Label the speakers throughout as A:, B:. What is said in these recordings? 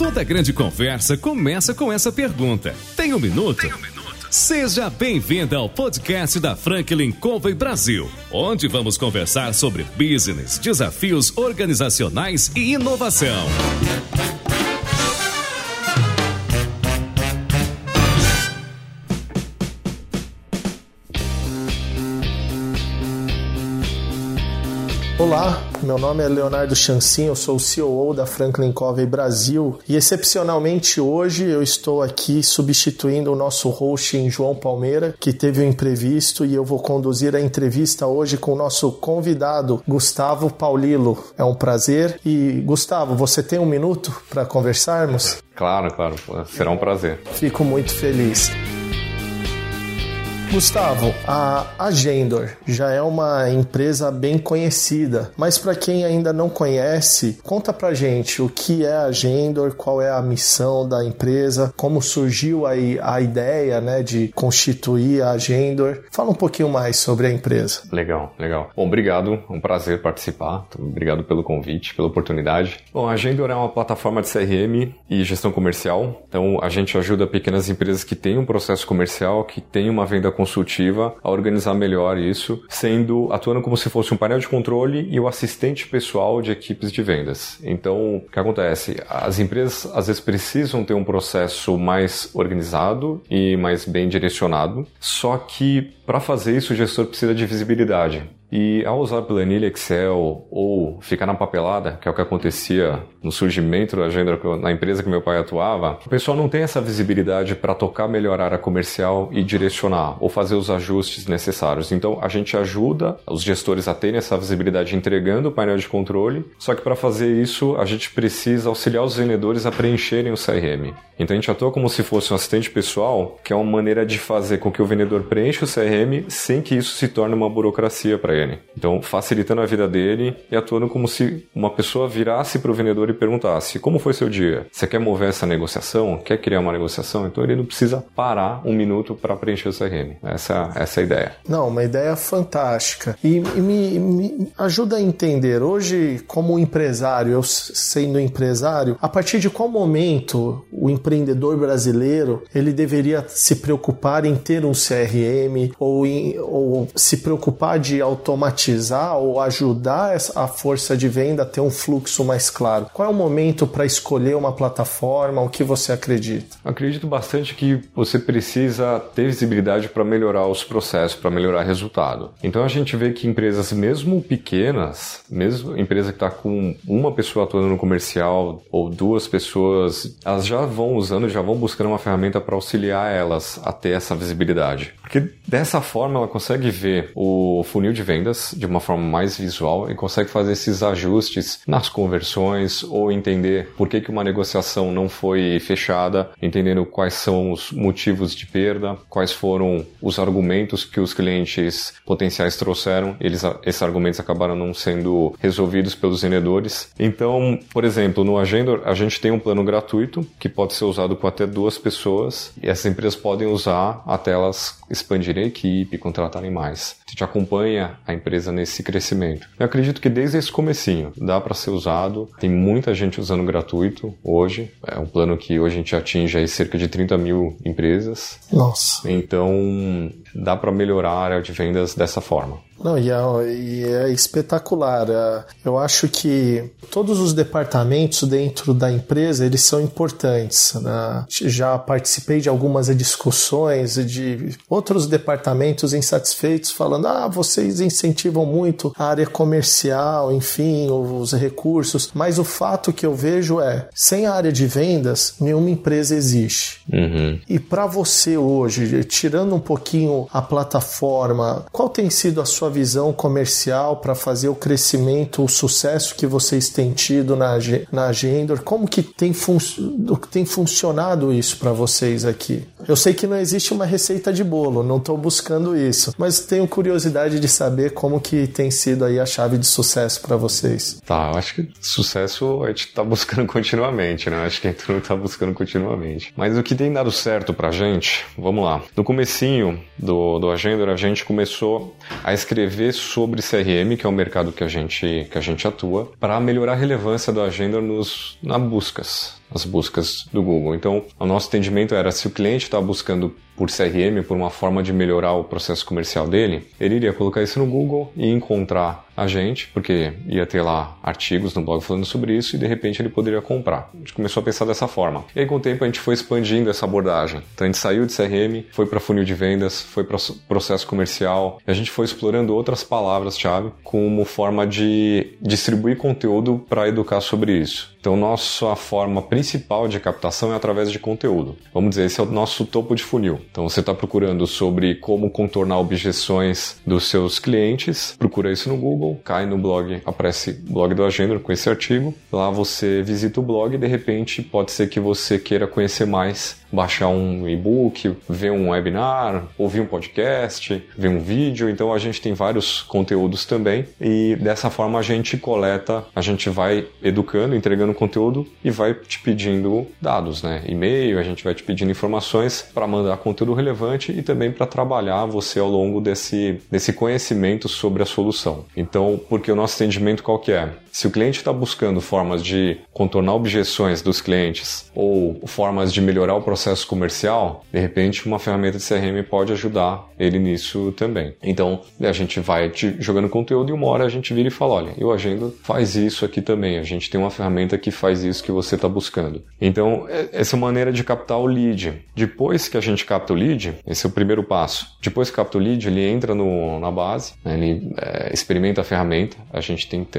A: Toda grande conversa começa com essa pergunta. Tem um minuto? Tem um minuto? Seja bem-vinda ao podcast da Franklin Covey Brasil, onde vamos conversar sobre business, desafios organizacionais e inovação.
B: Olá, meu nome é Leonardo Chancin, eu sou o CEO da Franklin Covey Brasil e excepcionalmente hoje eu estou aqui substituindo o nosso host em João Palmeira, que teve um imprevisto e eu vou conduzir a entrevista hoje com o nosso convidado Gustavo Paulilo. É um prazer e Gustavo, você tem um minuto para conversarmos?
C: Claro, claro, será um prazer.
B: Fico muito feliz. Gustavo, a Agendor já é uma empresa bem conhecida, mas para quem ainda não conhece, conta pra gente o que é a Agendor, qual é a missão da empresa, como surgiu aí a ideia, né, de constituir a Agendor. Fala um pouquinho mais sobre a empresa.
C: Legal, legal. Bom, obrigado, um prazer participar. Obrigado pelo convite, pela oportunidade. Bom, a Agendor é uma plataforma de CRM e gestão comercial. Então, a gente ajuda pequenas empresas que têm um processo comercial, que têm uma venda consultiva a organizar melhor isso, sendo atuando como se fosse um painel de controle e o assistente pessoal de equipes de vendas. Então, o que acontece? As empresas às vezes precisam ter um processo mais organizado e mais bem direcionado, só que para fazer isso o gestor precisa de visibilidade. E ao usar planilha Excel ou ficar na papelada, que é o que acontecia no surgimento da agenda na empresa que meu pai atuava, o pessoal não tem essa visibilidade para tocar melhor a comercial e direcionar ou fazer os ajustes necessários. Então a gente ajuda os gestores a terem essa visibilidade entregando o painel de controle, só que para fazer isso a gente precisa auxiliar os vendedores a preencherem o CRM. Então a gente atua como se fosse um assistente pessoal, que é uma maneira de fazer com que o vendedor preencha o CRM sem que isso se torne uma burocracia para ele. Então, facilitando a vida dele e atuando como se uma pessoa virasse para o vendedor e perguntasse: Como foi seu dia? Você quer mover essa negociação? Quer criar uma negociação? Então, ele não precisa parar um minuto para preencher o CRM. Essa, essa é a ideia.
B: Não, uma ideia fantástica. E, e me, me ajuda a entender. Hoje, como empresário, eu sendo empresário, a partir de qual momento o empreendedor brasileiro ele deveria se preocupar em ter um CRM ou, em, ou se preocupar de automatizar ou ajudar a força de venda a ter um fluxo mais claro? Qual é o momento para escolher uma plataforma? O que você acredita?
C: Acredito bastante que você precisa ter visibilidade para melhorar os processos, para melhorar resultado. Então a gente vê que empresas, mesmo pequenas, mesmo empresa que está com uma pessoa atuando no comercial ou duas pessoas, elas já vão usando, já vão buscando uma ferramenta para auxiliar elas a ter essa visibilidade. Porque dessa forma ela consegue ver o funil de vendas de uma forma mais visual e consegue fazer esses ajustes nas conversões ou entender por que, que uma negociação não foi fechada, entendendo quais são os motivos de perda, quais foram os argumentos que os clientes potenciais trouxeram, eles, esses argumentos acabaram não sendo resolvidos pelos vendedores. Então, por exemplo, no Agendor a gente tem um plano gratuito que pode ser usado com até duas pessoas e essas empresas podem usar até elas expandirem a equipe, contratarem mais. A gente acompanha a empresa nesse crescimento. Eu acredito que desde esse comecinho dá para ser usado, tem muita gente usando gratuito hoje, é um plano que hoje a gente atinge aí cerca de 30 mil empresas.
B: Nossa!
C: Então dá para melhorar a área de vendas dessa forma.
B: Não, e é, e é, espetacular. É, eu acho que todos os departamentos dentro da empresa eles são importantes. Né? Já participei de algumas discussões de outros departamentos insatisfeitos falando: ah, vocês incentivam muito a área comercial, enfim, os recursos. Mas o fato que eu vejo é: sem a área de vendas, nenhuma empresa existe.
C: Uhum.
B: E para você hoje, tirando um pouquinho a plataforma, qual tem sido a sua visão comercial para fazer o crescimento, o sucesso que vocês têm tido na, na Agendor? Como que tem, fun tem funcionado isso para vocês aqui? Eu sei que não existe uma receita de bolo, não estou buscando isso, mas tenho curiosidade de saber como que tem sido aí a chave de sucesso para vocês.
C: Tá, eu acho que sucesso a gente está buscando continuamente, né? Acho que a gente está buscando continuamente. Mas o que tem dado certo pra gente, vamos lá. No comecinho do, do Agenda, a gente começou a escrever sobre CRM, que é o mercado que a gente, que a gente atua, para melhorar a relevância do Agenda nos, na buscas, as buscas do Google. Então, o nosso entendimento era se o cliente está buscando por CRM, por uma forma de melhorar o processo comercial dele, ele iria colocar isso no Google e encontrar a gente, porque ia ter lá artigos no blog falando sobre isso e de repente ele poderia comprar. A gente começou a pensar dessa forma. E aí com o tempo a gente foi expandindo essa abordagem. Então a gente saiu de CRM, foi para funil de vendas, foi para processo comercial, a gente foi explorando outras palavras-chave como forma de distribuir conteúdo para educar sobre isso. Então, nossa forma principal de captação é através de conteúdo. Vamos dizer, esse é o nosso topo de funil. Então, você está procurando sobre como contornar objeções dos seus clientes, procura isso no Google, cai no blog, aparece blog do Agenda com esse artigo. Lá você visita o blog e de repente pode ser que você queira conhecer mais baixar um e-book, ver um webinar, ouvir um podcast, ver um vídeo. Então a gente tem vários conteúdos também e dessa forma a gente coleta, a gente vai educando, entregando conteúdo e vai te pedindo dados, né? E-mail, a gente vai te pedindo informações para mandar conteúdo relevante e também para trabalhar você ao longo desse, desse conhecimento sobre a solução. Então, porque o nosso entendimento qual que é? Se o cliente está buscando formas de contornar objeções dos clientes ou formas de melhorar o processo comercial, de repente uma ferramenta de CRM pode ajudar ele nisso também. Então a gente vai jogando conteúdo e uma hora a gente vira e fala: olha, eu agenda faz isso aqui também. A gente tem uma ferramenta que faz isso que você está buscando. Então é, essa é uma maneira de captar o lead. Depois que a gente capta o lead, esse é o primeiro passo. Depois que capta o lead, ele entra no, na base, né, ele é, experimenta a ferramenta. A gente tem que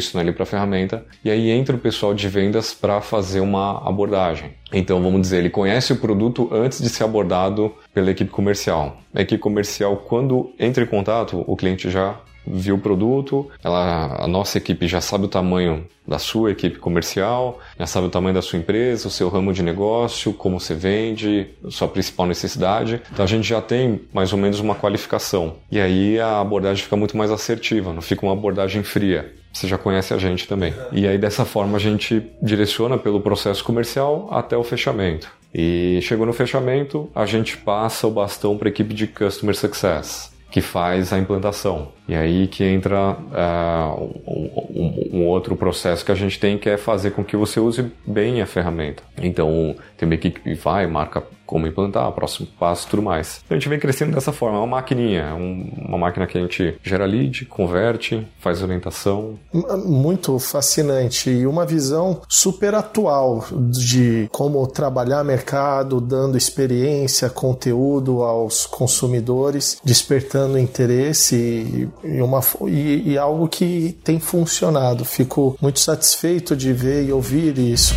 C: direcionar ele para a ferramenta e aí entra o pessoal de vendas para fazer uma abordagem. Então, vamos dizer, ele conhece o produto antes de ser abordado pela equipe comercial. A equipe comercial, quando entra em contato, o cliente já viu o produto, ela, a nossa equipe já sabe o tamanho da sua equipe comercial, já sabe o tamanho da sua empresa, o seu ramo de negócio, como você vende, sua principal necessidade. Então a gente já tem mais ou menos uma qualificação. E aí a abordagem fica muito mais assertiva, não fica uma abordagem fria. Você já conhece a gente também. E aí dessa forma a gente direciona pelo processo comercial até o fechamento. E chegou no fechamento, a gente passa o bastão para a equipe de Customer Success, que faz a implantação. E aí que entra uh, um, um, um, outro processo que a gente tem, que é fazer com que você use bem a ferramenta. Então, tem uma equipe que vai, marca como implantar, próximo passo tudo mais. Então, a gente vem crescendo dessa forma. É uma maquininha, é uma máquina que a gente gera lead, converte, faz orientação.
B: Muito fascinante e uma visão super atual de como trabalhar mercado, dando experiência, conteúdo aos consumidores, despertando interesse e, uma, e, e algo que tem funcionado. Fico muito satisfeito de ver e ouvir isso.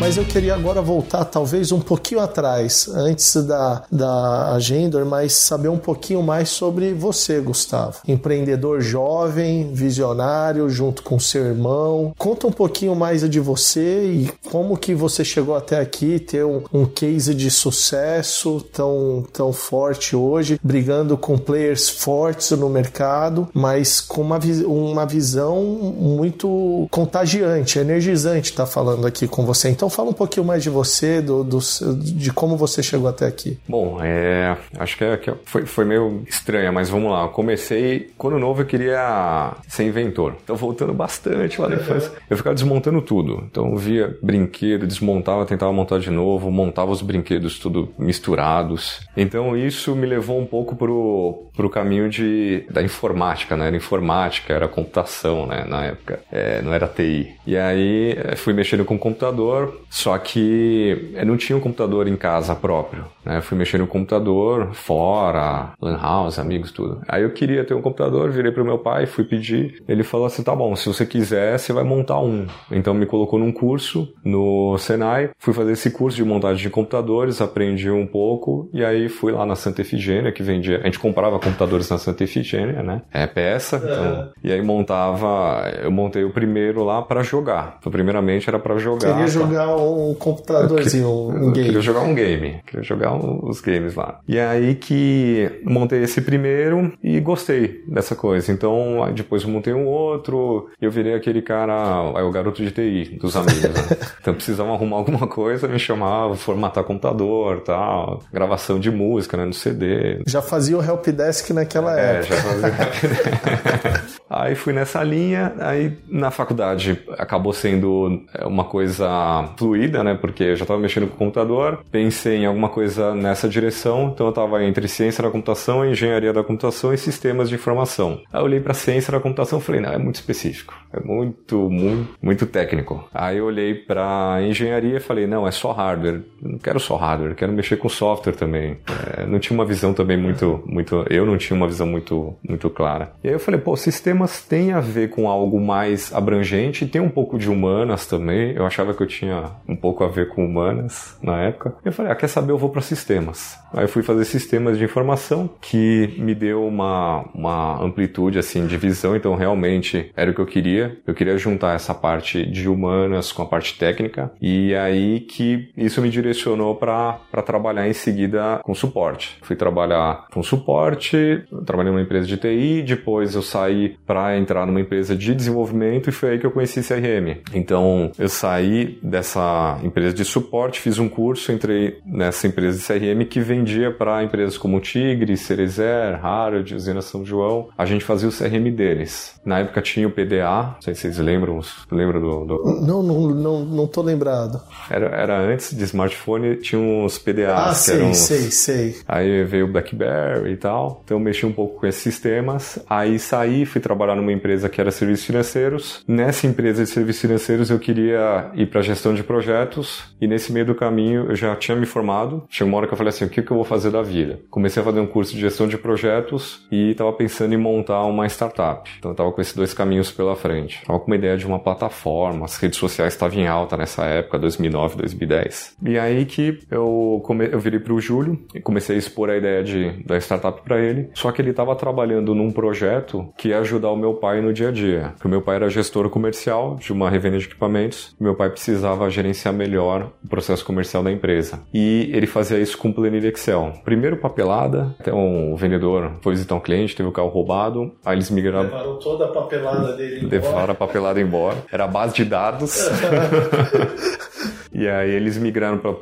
B: Mas eu queria agora voltar talvez um pouquinho atrás, antes da, da agenda, mas saber um pouquinho mais sobre você, Gustavo. Empreendedor jovem, visionário, junto com seu irmão. Conta um pouquinho mais de você e como que você chegou até aqui, ter um, um case de sucesso tão, tão forte hoje, brigando com players fortes no mercado, mas com uma, uma visão muito contagiante, energizante, tá falando aqui com você. Então fala um pouquinho mais de você, do, do, de como você chegou até aqui.
C: Bom, é, acho que, é, que foi, foi meio estranha, mas vamos lá. Eu comecei, quando novo eu queria ser inventor. Então voltando bastante lá na infância, eu ficava desmontando tudo. Então eu via brinquedo, desmontava, tentava montar de novo, montava os brinquedos tudo misturados. Então isso me levou um pouco pro, pro caminho de, da informática, né? Era informática, era computação, né? Na época, é, não era TI. E aí é, fui mexendo com o computador, só que eu não tinha um computador em casa próprio. Né? Eu fui mexer no computador fora, lan house, amigos, tudo. Aí eu queria ter um computador, virei pro meu pai, fui pedir. Ele falou assim: tá bom, se você quiser, você vai montar um. Então me colocou num curso no Senai, fui fazer esse curso de montagem de computadores, aprendi um pouco e aí fui lá na Santa Efigênia, que vendia. A gente comprava computadores na Santa Efigênia, né? É peça. Então, e aí montava. Eu montei o primeiro lá para jogar. Então, primeiramente era para jogar.
B: Queria jogar jogar um computadorzinho, um game.
C: Queria jogar um game. Queria jogar os games lá. E aí que montei esse primeiro e gostei dessa coisa. Então, depois eu montei um outro, eu virei aquele cara, aí o garoto de TI dos amigos. Né? então precisavam arrumar alguma coisa, me chamava, formatar computador, tal, gravação de música, né, no CD.
B: Já fazia o helpdesk naquela
C: é,
B: época.
C: É, já fazia o helpdesk. aí fui nessa linha, aí na faculdade acabou sendo uma coisa fluida, né, porque eu já estava mexendo com o computador, pensei em alguma coisa nessa direção, então eu estava entre ciência da computação, engenharia da computação e sistemas de informação. Aí eu olhei para ciência da computação e falei, não, é muito específico, é muito, muito, muito técnico. Aí eu olhei para engenharia e falei, não, é só hardware, não quero só hardware, quero mexer com software também. É, não tinha uma visão também muito, muito, eu não tinha uma visão muito, muito clara. E aí eu falei, pô, sistemas tem a ver com algo mais abrangente, tem um pouco de humanas também. Eu achava que eu tinha um pouco a ver com humanas na época. Eu falei, ah, quer saber, eu vou para sistemas. Aí eu fui fazer sistemas de informação, que me deu uma, uma amplitude assim de visão, então realmente era o que eu queria. Eu queria juntar essa parte de humanas com a parte técnica e aí que isso me direcionou para trabalhar em seguida com suporte. Fui trabalhar com suporte, trabalhei numa empresa de TI, depois eu saí para entrar numa empresa de desenvolvimento e foi aí que eu conheci CRM. Então eu saí dessa empresa de suporte, fiz um curso, entrei nessa empresa de CRM que vendia para empresas como Tigre, Cerezer, Harrod, Usina São João. A gente fazia o CRM deles. Na época tinha o PDA, não sei se vocês lembram, lembram do... do...
B: Não, não, não, não tô lembrado.
C: Era, era antes de smartphone, tinha uns PDAs ah,
B: sei. Uns... sei, sei.
C: Aí veio o BlackBerry e tal, então mexi um pouco com esses sistemas. Aí saí, fui trabalhar numa empresa que era serviços financeiros. Nessa empresa de serviços financeiros eu queria ir para gestão de projetos e nesse meio do caminho eu já tinha me formado. Chegou uma hora que eu falei assim, o que, que eu vou fazer da vida? Comecei a fazer um curso de gestão de projetos e estava pensando em montar uma startup. Então eu estava com esses dois caminhos pela frente. Estava com uma ideia de uma plataforma, as redes sociais estavam em alta nessa época, 2009, 2010. E aí que eu, come... eu virei para o Júlio e comecei a expor a ideia de, da startup para ele. Só que ele estava trabalhando num projeto que ia ajudar o meu pai no dia a dia. O meu pai era gestor comercial de uma revenda de equipamentos. Meu pai precisava gerenciar melhor o processo comercial da empresa. E ele fazia isso com planilha Excel. Primeiro papelada, até um vendedor foi visitar um cliente, teve o carro roubado, aí eles migraram...
B: Levaram toda a papelada dele
C: Levaram a papelada embora. Era a base de dados. E aí eles migraram para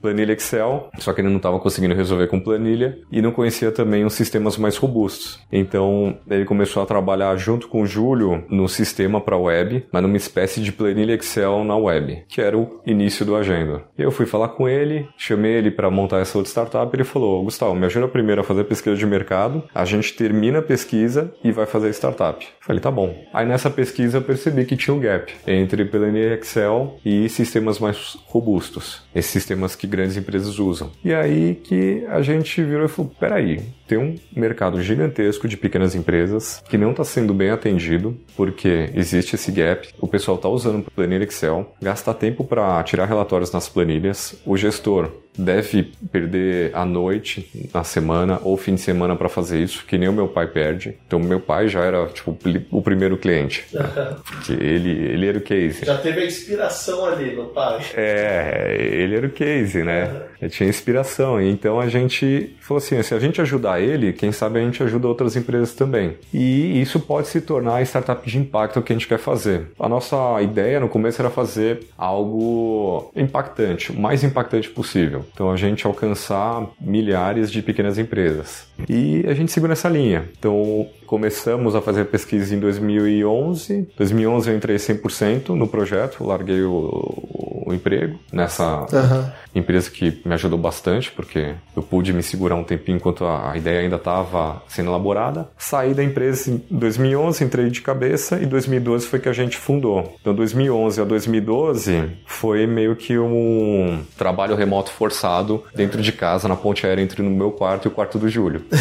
C: planilha Excel, só que ele não estava conseguindo resolver com planilha e não conhecia também os sistemas mais robustos. Então ele começou a trabalhar junto com o Júlio no sistema para web, mas numa espécie de planilha Excel na web, que era o início do agenda. Eu fui falar com ele, chamei ele para montar essa outra startup, ele falou: "Gustavo, me ajuda primeiro a fazer pesquisa de mercado, a gente termina a pesquisa e vai fazer a startup". falei: "Tá bom". Aí nessa pesquisa eu percebi que tinha um gap entre planilha Excel e sistemas mais robustos, esses sistemas que grandes empresas usam. E aí que a gente virou e falou: peraí, tem um mercado gigantesco de pequenas empresas que não está sendo bem atendido porque existe esse gap. O pessoal está usando planilha Excel, gasta tempo para tirar relatórios nas planilhas, o gestor deve perder a noite na semana ou fim de semana para fazer isso, que nem o meu pai perde. Então, meu pai já era tipo o primeiro cliente, porque ele ele era o case.
B: Já teve a inspiração ali no pai.
C: É, ele era o case, né? Ele tinha inspiração. Então a gente falou assim, se a gente ajudar ele, quem sabe a gente ajuda outras empresas também. E isso pode se tornar a startup de impacto que a gente quer fazer. A nossa ideia no começo era fazer algo impactante, o mais impactante possível. Então a gente alcançar milhares de pequenas empresas. E a gente seguiu nessa linha. Então começamos a fazer pesquisa em 2011. 2011 eu entrei 100% no projeto, larguei o, o emprego nessa uhum. empresa que me ajudou bastante, porque eu pude me segurar um tempinho enquanto a, a ideia ainda estava sendo elaborada. Saí da empresa em 2011, entrei de cabeça e 2012 foi que a gente fundou. Então 2011 a 2012 foi meio que um trabalho remoto forçado dentro de casa, na ponte aérea entre o meu quarto e o quarto do Júlio.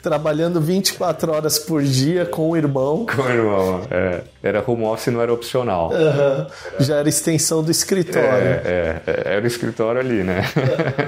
B: trabalhando 24 horas por dia com o irmão.
C: Com o irmão, é. Era home office não era opcional.
B: Uhum. Já era extensão do escritório.
C: É, é, é era o escritório ali, né?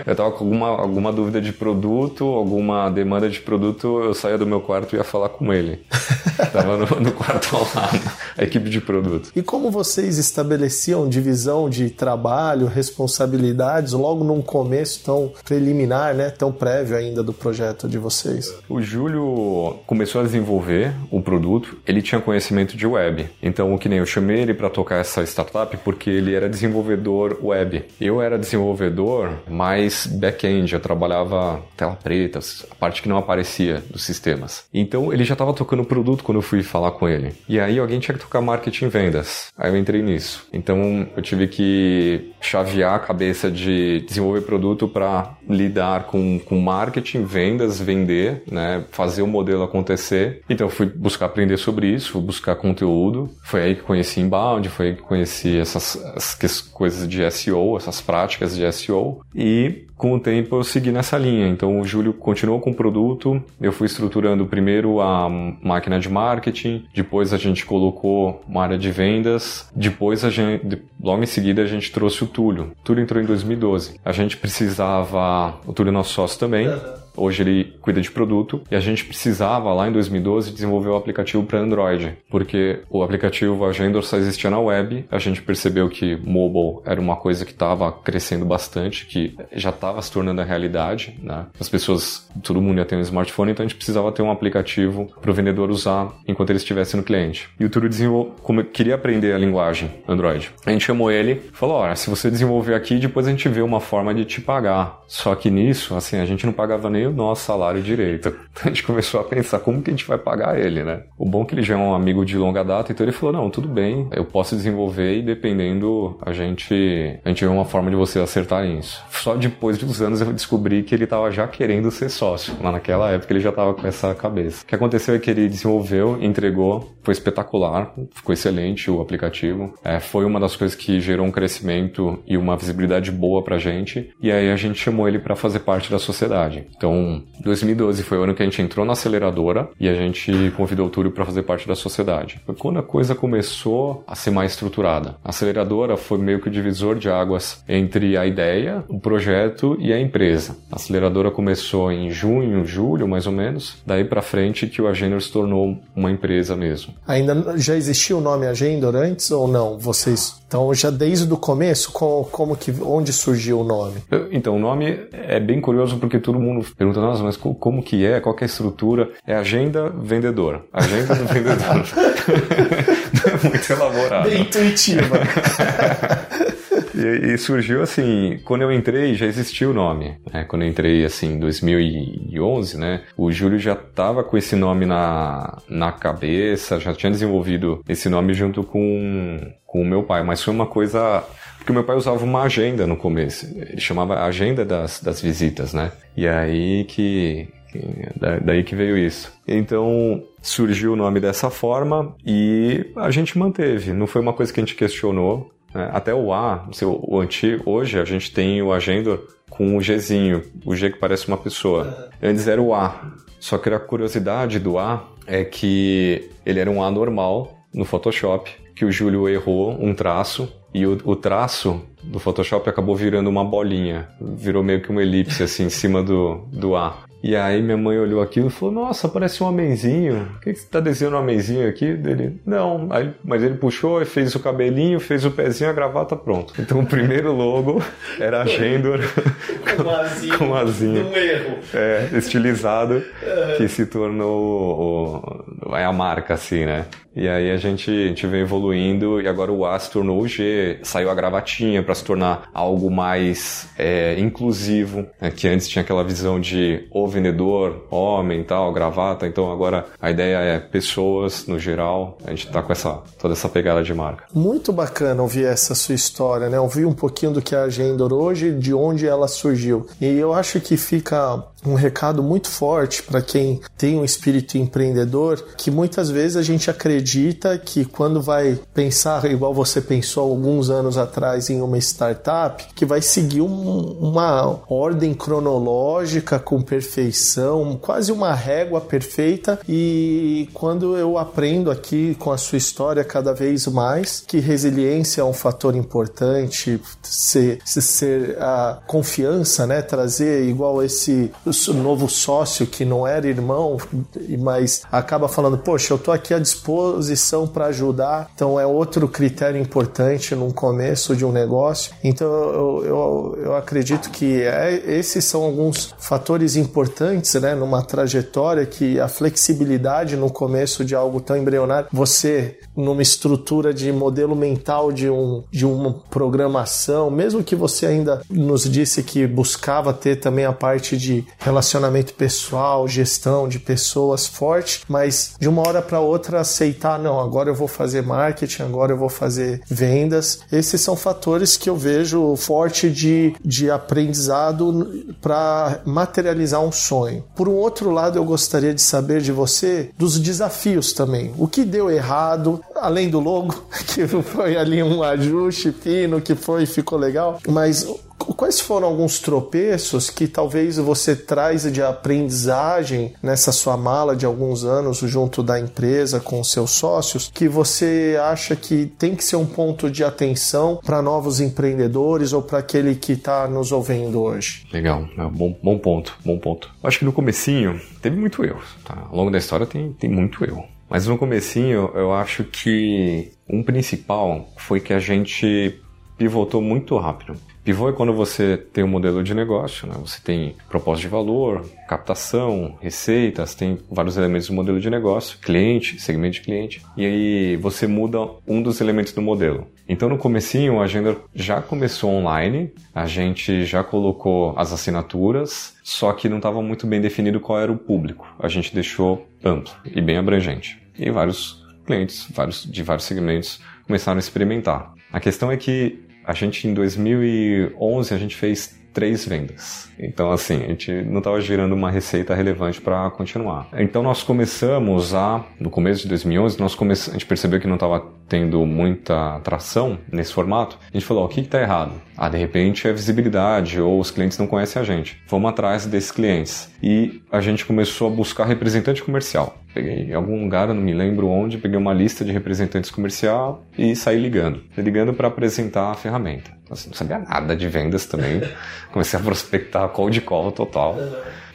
C: eu tava com alguma, alguma dúvida de produto, alguma demanda de produto, eu saía do meu quarto e ia falar com ele. tava no, no quarto ao lado, a equipe de produto.
B: E como vocês estabeleciam divisão de trabalho, responsabilidades logo num começo tão preliminar, né, tão prévio ainda do projeto de vocês?
C: O Júlio começou a desenvolver o produto, ele tinha conhecimento de web. Então, o que nem eu chamei ele para tocar essa startup porque ele era desenvolvedor web. Eu era desenvolvedor mais back-end, eu trabalhava tela preta, a parte que não aparecia dos sistemas. Então, ele já estava tocando produto quando eu fui falar com ele. E aí alguém tinha que tocar marketing e vendas. Aí eu entrei nisso. Então, eu tive que chavear a cabeça de desenvolver produto para lidar com, com marketing, vendas, vender, né, fazer o modelo acontecer. Então, eu fui buscar aprender sobre isso, fui buscar conteúdo. Foi aí que conheci inbound, foi aí que conheci essas, essas coisas de SEO, essas práticas de SEO. E com o tempo eu segui nessa linha. Então o Júlio continuou com o produto, eu fui estruturando primeiro a máquina de marketing, depois a gente colocou uma área de vendas, depois a gente, logo em seguida a gente trouxe o Túlio. O Túlio entrou em 2012. A gente precisava, o Túlio é nosso sócio também. Hoje ele cuida de produto e a gente precisava lá em 2012 desenvolver o aplicativo para Android, porque o aplicativo Agendor só existia na web. A gente percebeu que mobile era uma coisa que estava crescendo bastante, que já estava se tornando a realidade, né? As pessoas, todo mundo ia ter um smartphone, então a gente precisava ter um aplicativo para o vendedor usar enquanto ele estivesse no cliente. E o Turo desenvolveu, como queria aprender a linguagem Android. A gente chamou ele, falou: "Olha, se você desenvolver aqui, depois a gente vê uma forma de te pagar". Só que nisso, assim, a gente não pagava nem o nosso salário direito. A gente começou a pensar como que a gente vai pagar ele, né? O bom é que ele já é um amigo de longa data, então ele falou: "Não, tudo bem, eu posso desenvolver e dependendo a gente a gente vê uma forma de você acertar isso". Só depois de uns anos eu descobri que ele estava já querendo ser sócio. Lá naquela época ele já estava com essa cabeça. O que aconteceu é que ele desenvolveu, entregou, foi espetacular, ficou excelente o aplicativo. É, foi uma das coisas que gerou um crescimento e uma visibilidade boa pra gente. E aí a gente chamou ele para fazer parte da sociedade. Então, 2012 foi o ano que a gente entrou na aceleradora e a gente convidou o Túlio para fazer parte da sociedade. Foi quando a coisa começou a ser mais estruturada. A aceleradora foi meio que o divisor de águas entre a ideia, o projeto e a empresa. A aceleradora começou em junho, julho, mais ou menos. Daí para frente que o Agendor se tornou uma empresa mesmo.
B: Ainda já existia o nome Agendor antes ou não? Vocês então já desde o começo, como, como que onde surgiu o nome?
C: Então o nome é bem curioso porque todo mundo pergunta, nossa, mas como que é? Qual que é a estrutura? É agenda vendedora. Agenda do vendedor. é muito elaborado.
B: Bem intuitiva.
C: E, e, surgiu assim, quando eu entrei já existia o nome. Né? Quando eu entrei assim em 2011, né? O Júlio já estava com esse nome na, na cabeça, já tinha desenvolvido esse nome junto com, com o meu pai. Mas foi uma coisa porque o meu pai usava uma agenda no começo. Ele chamava agenda das, das visitas, né? E aí que, daí que veio isso. Então surgiu o nome dessa forma e a gente manteve. Não foi uma coisa que a gente questionou. Né? Até o A, o antigo, hoje a gente tem o Agendor com o Gzinho, o G que parece uma pessoa. Antes era o A. Só que a curiosidade do A é que ele era um A normal no Photoshop, que o Júlio errou um traço e o, o, traço do Photoshop acabou virando uma bolinha, virou meio que uma elipse assim em cima do, do A. E aí minha mãe olhou aquilo e falou: Nossa, parece um homenzinho. O que, que você tá desenhando um homenzinho aqui? Dele, não. Aí, mas ele puxou, fez o cabelinho, fez o pezinho, a gravata, pronto. Então o primeiro logo era a Gendor
B: com, azinho,
C: com azinho.
B: Um erro.
C: É, estilizado, que se tornou o, a marca, assim, né? E aí a gente, a gente vem evoluindo e agora o A se tornou o G, saiu a gravatinha para se tornar algo mais é, inclusivo, né? que antes tinha aquela visão de o vendedor, homem tal, gravata, então agora a ideia é pessoas no geral, a gente tá com essa, toda essa pegada de marca.
B: Muito bacana ouvir essa sua história, né? Ouvir um pouquinho do que é a Agendor hoje, de onde ela surgiu. E eu acho que fica um recado muito forte para quem tem um espírito empreendedor, que muitas vezes a gente acredita que quando vai pensar igual você pensou alguns anos atrás em uma startup, que vai seguir um, uma ordem cronológica com perfeição, quase uma régua perfeita e quando eu aprendo aqui com a sua história cada vez mais que resiliência é um fator importante, ser, ser a confiança, né, trazer igual esse novo sócio que não era irmão, mas acaba falando, poxa, eu tô aqui à disposição para ajudar. Então é outro critério importante no começo de um negócio. Então eu, eu, eu acredito que é, esses são alguns fatores importantes, né, numa trajetória que a flexibilidade no começo de algo tão embrionário, você numa estrutura de modelo mental de um de uma programação, mesmo que você ainda nos disse que buscava ter também a parte de relacionamento pessoal, gestão de pessoas forte, mas de uma hora para outra aceitar, não, agora eu vou fazer marketing, agora eu vou fazer vendas. Esses são fatores que eu vejo forte de, de aprendizado para materializar um sonho. Por um outro lado, eu gostaria de saber de você dos desafios também. O que deu errado, além do logo, que foi ali um ajuste fino, que foi ficou legal, mas Quais foram alguns tropeços que talvez você traz de aprendizagem nessa sua mala de alguns anos junto da empresa com seus sócios que você acha que tem que ser um ponto de atenção para novos empreendedores ou para aquele que está nos ouvindo hoje?
C: Legal, é um bom, bom ponto, bom ponto. Acho que no comecinho teve muito erro, tá? Ao longo da história tem, tem muito erro. Mas no comecinho eu acho que um principal foi que a gente pivotou muito rápido. Pivô é quando você tem um modelo de negócio, né? você tem propósito de valor, captação, receitas, tem vários elementos do modelo de negócio, cliente, segmento de cliente, e aí você muda um dos elementos do modelo. Então no comecinho a agenda já começou online, a gente já colocou as assinaturas, só que não estava muito bem definido qual era o público. A gente deixou amplo e bem abrangente. E vários clientes, vários de vários segmentos começaram a experimentar. A questão é que a gente em 2011 a gente fez três vendas. Então, assim, a gente não estava gerando uma receita relevante para continuar. Então, nós começamos a, no começo de 2011, nós come... a gente percebeu que não estava tendo muita atração nesse formato. A gente falou: o que está errado? Ah, de repente é visibilidade ou os clientes não conhecem a gente. Vamos atrás desses clientes. E a gente começou a buscar representante comercial. Peguei em algum lugar, não me lembro onde, peguei uma lista de representantes comercial e saí ligando. Ligando para apresentar a ferramenta. Não sabia nada de vendas também. Comecei a prospectar cold call total.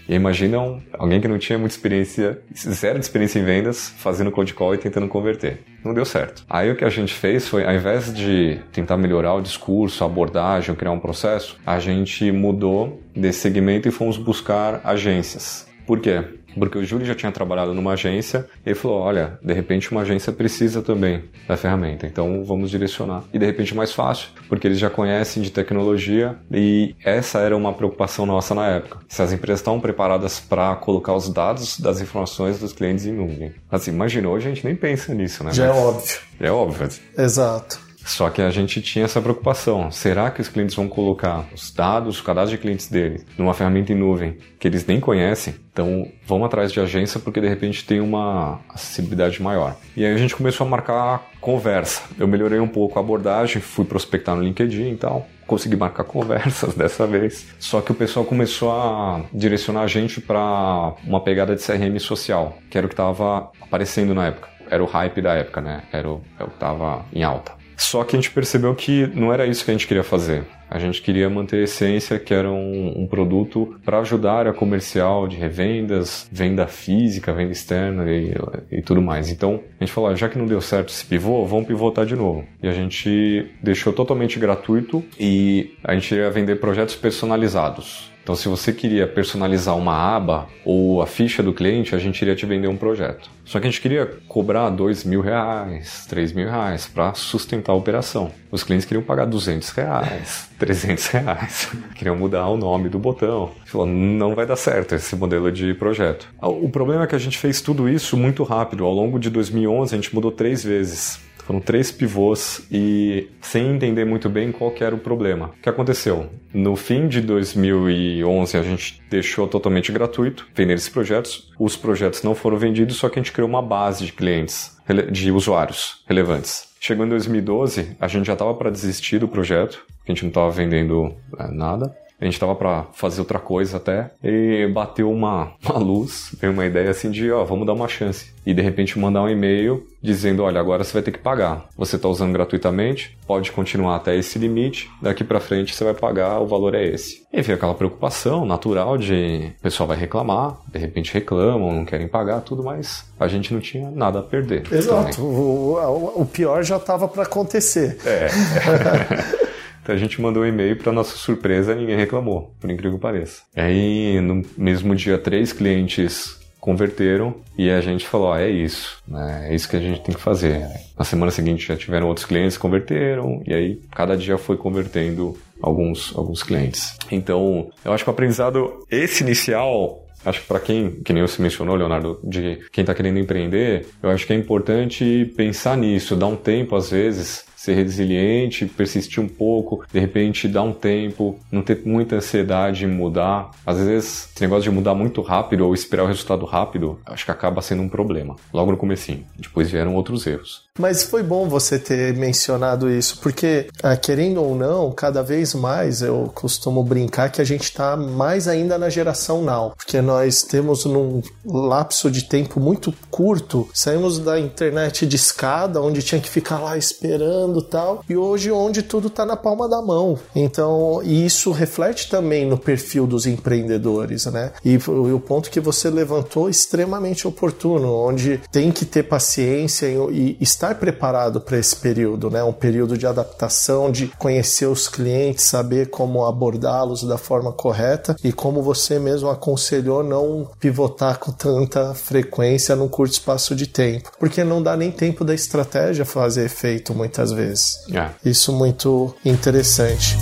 C: E imagina um, alguém que não tinha muita experiência, zero de experiência em vendas, fazendo cold call e tentando converter. Não deu certo. Aí o que a gente fez foi, ao invés de tentar melhorar o discurso, a abordagem, criar um processo, a gente mudou desse segmento e fomos buscar agências. Por quê? Porque o Júlio já tinha trabalhado numa agência e ele falou: olha, de repente uma agência precisa também da ferramenta, então vamos direcionar. E de repente mais fácil, porque eles já conhecem de tecnologia e essa era uma preocupação nossa na época. Se as empresas estão preparadas para colocar os dados das informações dos clientes em nuvem. Assim, imaginou, a gente nem pensa nisso, né?
B: Já é Mas é óbvio.
C: É óbvio.
B: Exato.
C: Só que a gente tinha essa preocupação. Será que os clientes vão colocar os dados, o cadastro de clientes deles, numa ferramenta em nuvem que eles nem conhecem? Então, vamos atrás de agência porque de repente tem uma acessibilidade maior. E aí a gente começou a marcar conversa. Eu melhorei um pouco a abordagem, fui prospectar no LinkedIn e tal. Consegui marcar conversas dessa vez. Só que o pessoal começou a direcionar a gente para uma pegada de CRM social, que era o que estava aparecendo na época. Era o hype da época, né? Era o, era o que estava em alta. Só que a gente percebeu que não era isso que a gente queria fazer. A gente queria manter a essência, que era um, um produto para ajudar a comercial de revendas, venda física, venda externa e, e, tudo mais. Então, a gente falou, ah, já que não deu certo esse pivô, vamos pivotar de novo. E a gente deixou totalmente gratuito e a gente ia vender projetos personalizados. Então, se você queria personalizar uma aba ou a ficha do cliente, a gente iria te vender um projeto. Só que a gente queria cobrar dois mil reais, três mil reais para sustentar a operação. Os clientes queriam pagar duzentos reais, trezentos reais, queriam mudar o nome do botão. Falou, não vai dar certo esse modelo de projeto. O problema é que a gente fez tudo isso muito rápido. Ao longo de 2011, a gente mudou três vezes Foram três pivôs e sem entender muito bem qual era o problema. O que aconteceu? No fim de 2011 a gente deixou totalmente gratuito vender esses projetos. Os projetos não foram vendidos, só que a gente criou uma base de clientes, de usuários relevantes. Chegou em 2012, a gente já estava para desistir do projeto, porque a gente não estava vendendo é, nada. A gente estava para fazer outra coisa até, e bateu uma, uma luz, veio uma ideia assim de, ó, vamos dar uma chance. E de repente mandar um e-mail dizendo, olha, agora você vai ter que pagar. Você está usando gratuitamente, pode continuar até esse limite, daqui para frente você vai pagar, o valor é esse. E veio aquela preocupação natural de o pessoal vai reclamar, de repente reclamam, não querem pagar, tudo, mas a gente não tinha nada a perder.
B: Exato, o, o, pior já estava para acontecer.
C: É. Então a gente mandou um e-mail, para nossa surpresa, ninguém reclamou, por incrível que pareça. Aí, no mesmo dia, três clientes converteram e a gente falou, é isso, né? é isso que a gente tem que fazer. Na semana seguinte já tiveram outros clientes que converteram e aí cada dia foi convertendo alguns, alguns clientes. Então, eu acho que o aprendizado, esse inicial, acho que para quem, que nem você mencionou, Leonardo, de quem está querendo empreender, eu acho que é importante pensar nisso, dar um tempo às vezes ser resiliente, persistir um pouco, de repente dar um tempo, não ter muita ansiedade em mudar. Às vezes, esse negócio de mudar muito rápido ou esperar o resultado rápido, acho que acaba sendo um problema. Logo no comecinho. Depois vieram outros erros.
B: Mas foi bom você ter mencionado isso, porque, ah, querendo ou não, cada vez mais eu costumo brincar que a gente está mais ainda na geração now, porque nós temos num lapso de tempo muito curto, saímos da internet de escada, onde tinha que ficar lá esperando tal, e hoje onde tudo está na palma da mão. Então, isso reflete também no perfil dos empreendedores, né? E, o ponto que você levantou extremamente oportuno, onde tem que ter paciência e, estar preparado para esse período, né? Um período de adaptação, de conhecer os clientes, saber como abordá-los da forma correta e como você mesmo aconselhou não pivotar com tanta frequência num curto espaço de tempo, porque não dá nem tempo da estratégia fazer efeito muitas vezes. É. Isso muito interessante.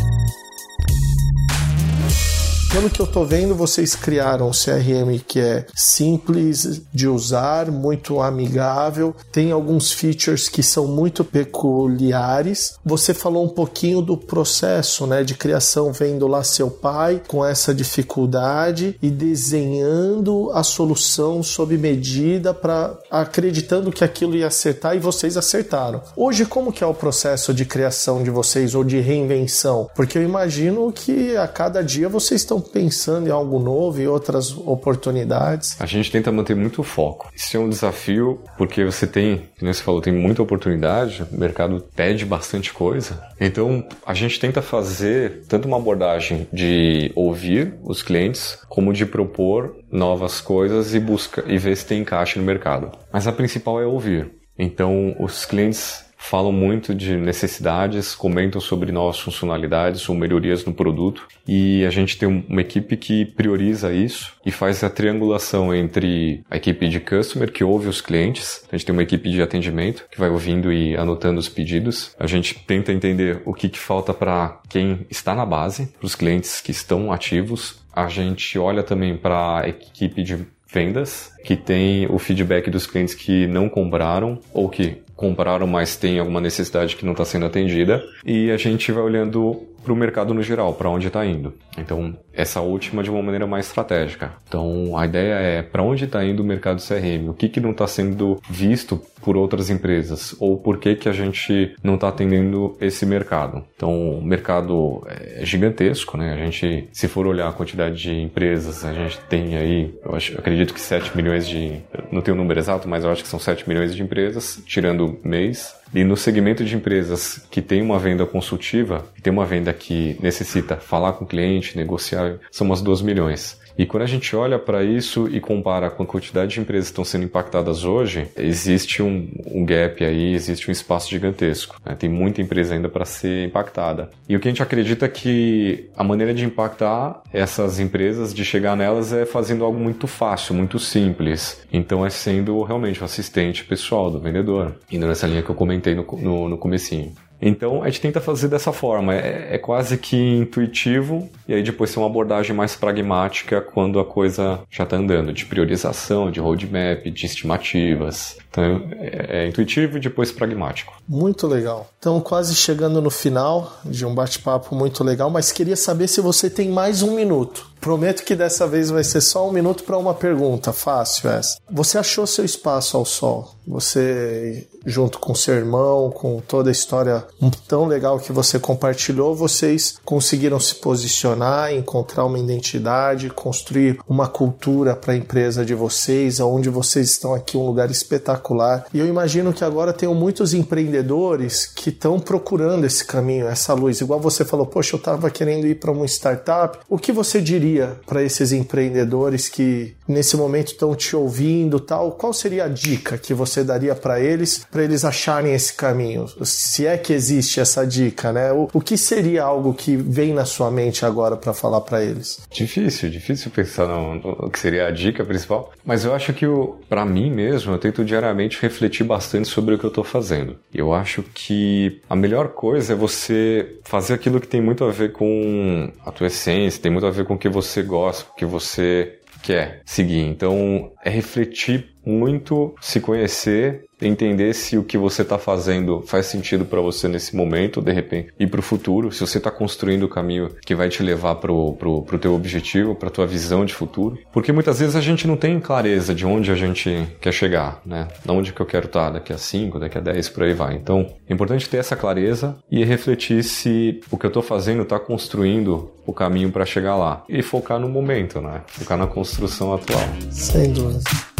B: Pelo que eu tô vendo, vocês criaram um CRM que é simples de usar, muito amigável, tem alguns features que são muito peculiares. Você falou um pouquinho do processo, né, de criação, vendo lá seu pai com essa dificuldade e desenhando a solução sob medida para acreditando que aquilo ia acertar e vocês acertaram. Hoje como que é o processo de criação de vocês ou de reinvenção? Porque eu imagino que a cada dia vocês estão pensando em algo novo e outras oportunidades?
C: A gente tenta manter muito foco. Isso é um desafio porque você tem, como você falou, tem muita oportunidade, o mercado pede bastante coisa. Então, a gente tenta fazer tanto uma abordagem de ouvir os clientes, como de propor novas coisas e busca e ver se tem encaixe no mercado. Mas a principal é ouvir. Então, os clientes falam muito de necessidades, comentam sobre novas funcionalidades ou melhorias no produto. E a gente tem uma equipe que prioriza isso e faz a triangulação entre a equipe de customer que ouve os clientes, a gente tem uma equipe de atendimento que vai ouvindo e anotando os pedidos, a gente tenta entender o que, que falta para quem está na base, para os clientes que estão ativos, a gente olha também para a equipe de vendas, que tem o feedback dos clientes que não compraram ou que compraram, mas tem alguma necessidade que não está sendo atendida. E a gente vai olhando para o mercado no geral, para onde está indo. Então, essa última de uma maneira mais estratégica. Então, a ideia é para onde está indo o mercado CRM, o que, que não está sendo visto por outras empresas, ou por que, que a gente não está atendendo esse mercado. Então, o mercado é gigantesco, né? A gente, se for olhar a quantidade de empresas, a gente tem aí, eu, acho, eu acredito que 7 milhões de, não tenho o número exato, mas eu acho que são 7 milhões de empresas, tirando mês. E no segmento de empresas que tem uma venda consultiva, que tem uma venda que necessita falar com o cliente, negociar, são umas 2 milhões. E quando a gente olha para isso e compara com a quantidade de empresas que estão sendo impactadas hoje, existe um, um gap aí, existe um espaço gigantesco. Né? Tem muita empresa ainda para ser impactada. E o que a gente acredita é que a maneira de impactar essas empresas, de chegar nelas, é fazendo algo muito fácil, muito simples. Então é sendo realmente o assistente pessoal do vendedor. Indo nessa linha que eu comentei no, no, no comecinho. Então a gente tenta fazer dessa forma, é, é, quase que intuitivo, e aí depois tem uma abordagem mais pragmática quando a coisa já está andando, de priorização, de roadmap, de estimativas. Então é, é intuitivo e depois pragmático.
B: Muito legal. Então quase chegando no final de um bate-papo muito legal, mas queria saber se você tem mais um minuto. Prometo que dessa vez vai ser só um minuto para uma pergunta, fácil essa. Você achou seu espaço ao sol? Você, junto com seu irmão, com toda a história tão legal que você compartilhou, vocês conseguiram se posicionar, encontrar uma identidade, construir uma cultura para a empresa de vocês, onde vocês estão aqui um lugar espetacular. E eu imagino que agora tenham muitos empreendedores que estão procurando esse caminho, essa luz. Igual você falou, poxa, eu estava querendo ir para uma startup. O que você diria? diria para esses empreendedores que nesse momento estão te ouvindo, tal? Qual seria a dica que você daria para eles, para eles acharem esse caminho? Se é que existe essa dica, né? O, o que seria algo que vem na sua mente agora para falar para eles?
C: Difícil, difícil pensar no, no, que seria a dica principal, mas eu acho que para mim mesmo, eu tento diariamente refletir bastante sobre o que eu estou fazendo. Eu acho que a melhor coisa é você fazer aquilo que tem muito a ver com a tua essência, tem muito a ver com o que você gosta, o que você quer seguir. Então, é refletir muito, se conhecer, entender se o que você está fazendo faz sentido para você nesse momento, de repente, e para o futuro, se você está construindo o caminho que vai te levar para o teu objetivo, para tua visão de futuro. Porque muitas vezes a gente não tem clareza de onde a gente quer chegar, né? De onde que eu quero estar tá daqui a 5, daqui a 10, por aí vai. Então, é importante ter essa clareza e refletir se o que eu estou fazendo está construindo o caminho para chegar lá. E focar no momento, né? Focar na construção atual.
B: Sem dúvida.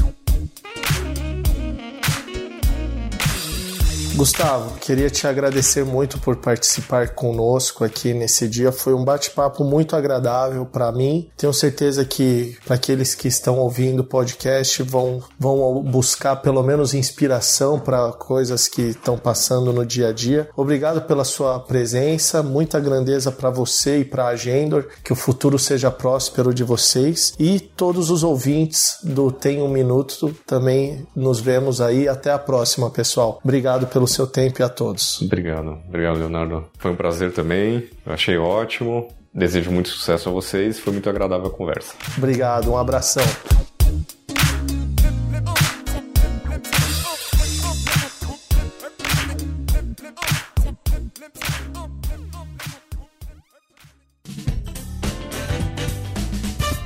B: Gustavo, queria te agradecer muito por participar conosco aqui nesse dia. Foi um bate-papo muito agradável para mim. Tenho certeza que para aqueles que estão ouvindo o podcast vão, vão buscar pelo menos inspiração para coisas que estão passando no dia a dia. Obrigado pela sua presença, muita grandeza para você e para a Agendor. Que o futuro seja próspero de vocês e todos os ouvintes do Tem um Minuto também nos vemos aí. Até a próxima, pessoal. Obrigado pelo pelo seu tempo e a todos.
C: Obrigado, obrigado, Leonardo. Foi um prazer também, eu achei ótimo. Desejo muito sucesso a vocês, foi muito agradável a conversa.
B: Obrigado, um abração.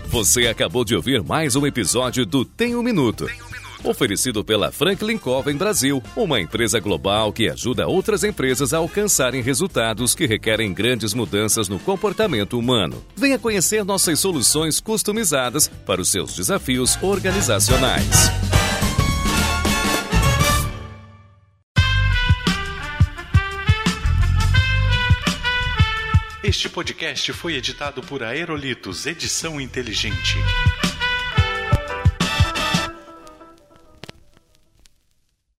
A: Você acabou de ouvir mais um episódio do Tem um Minuto oferecido pela Franklin Covey Brasil, uma empresa global que ajuda outras empresas a alcançarem resultados que requerem grandes mudanças no comportamento humano. Venha conhecer nossas soluções customizadas para os seus desafios organizacionais.
D: Este podcast foi editado por Aerolitos Edição Inteligente.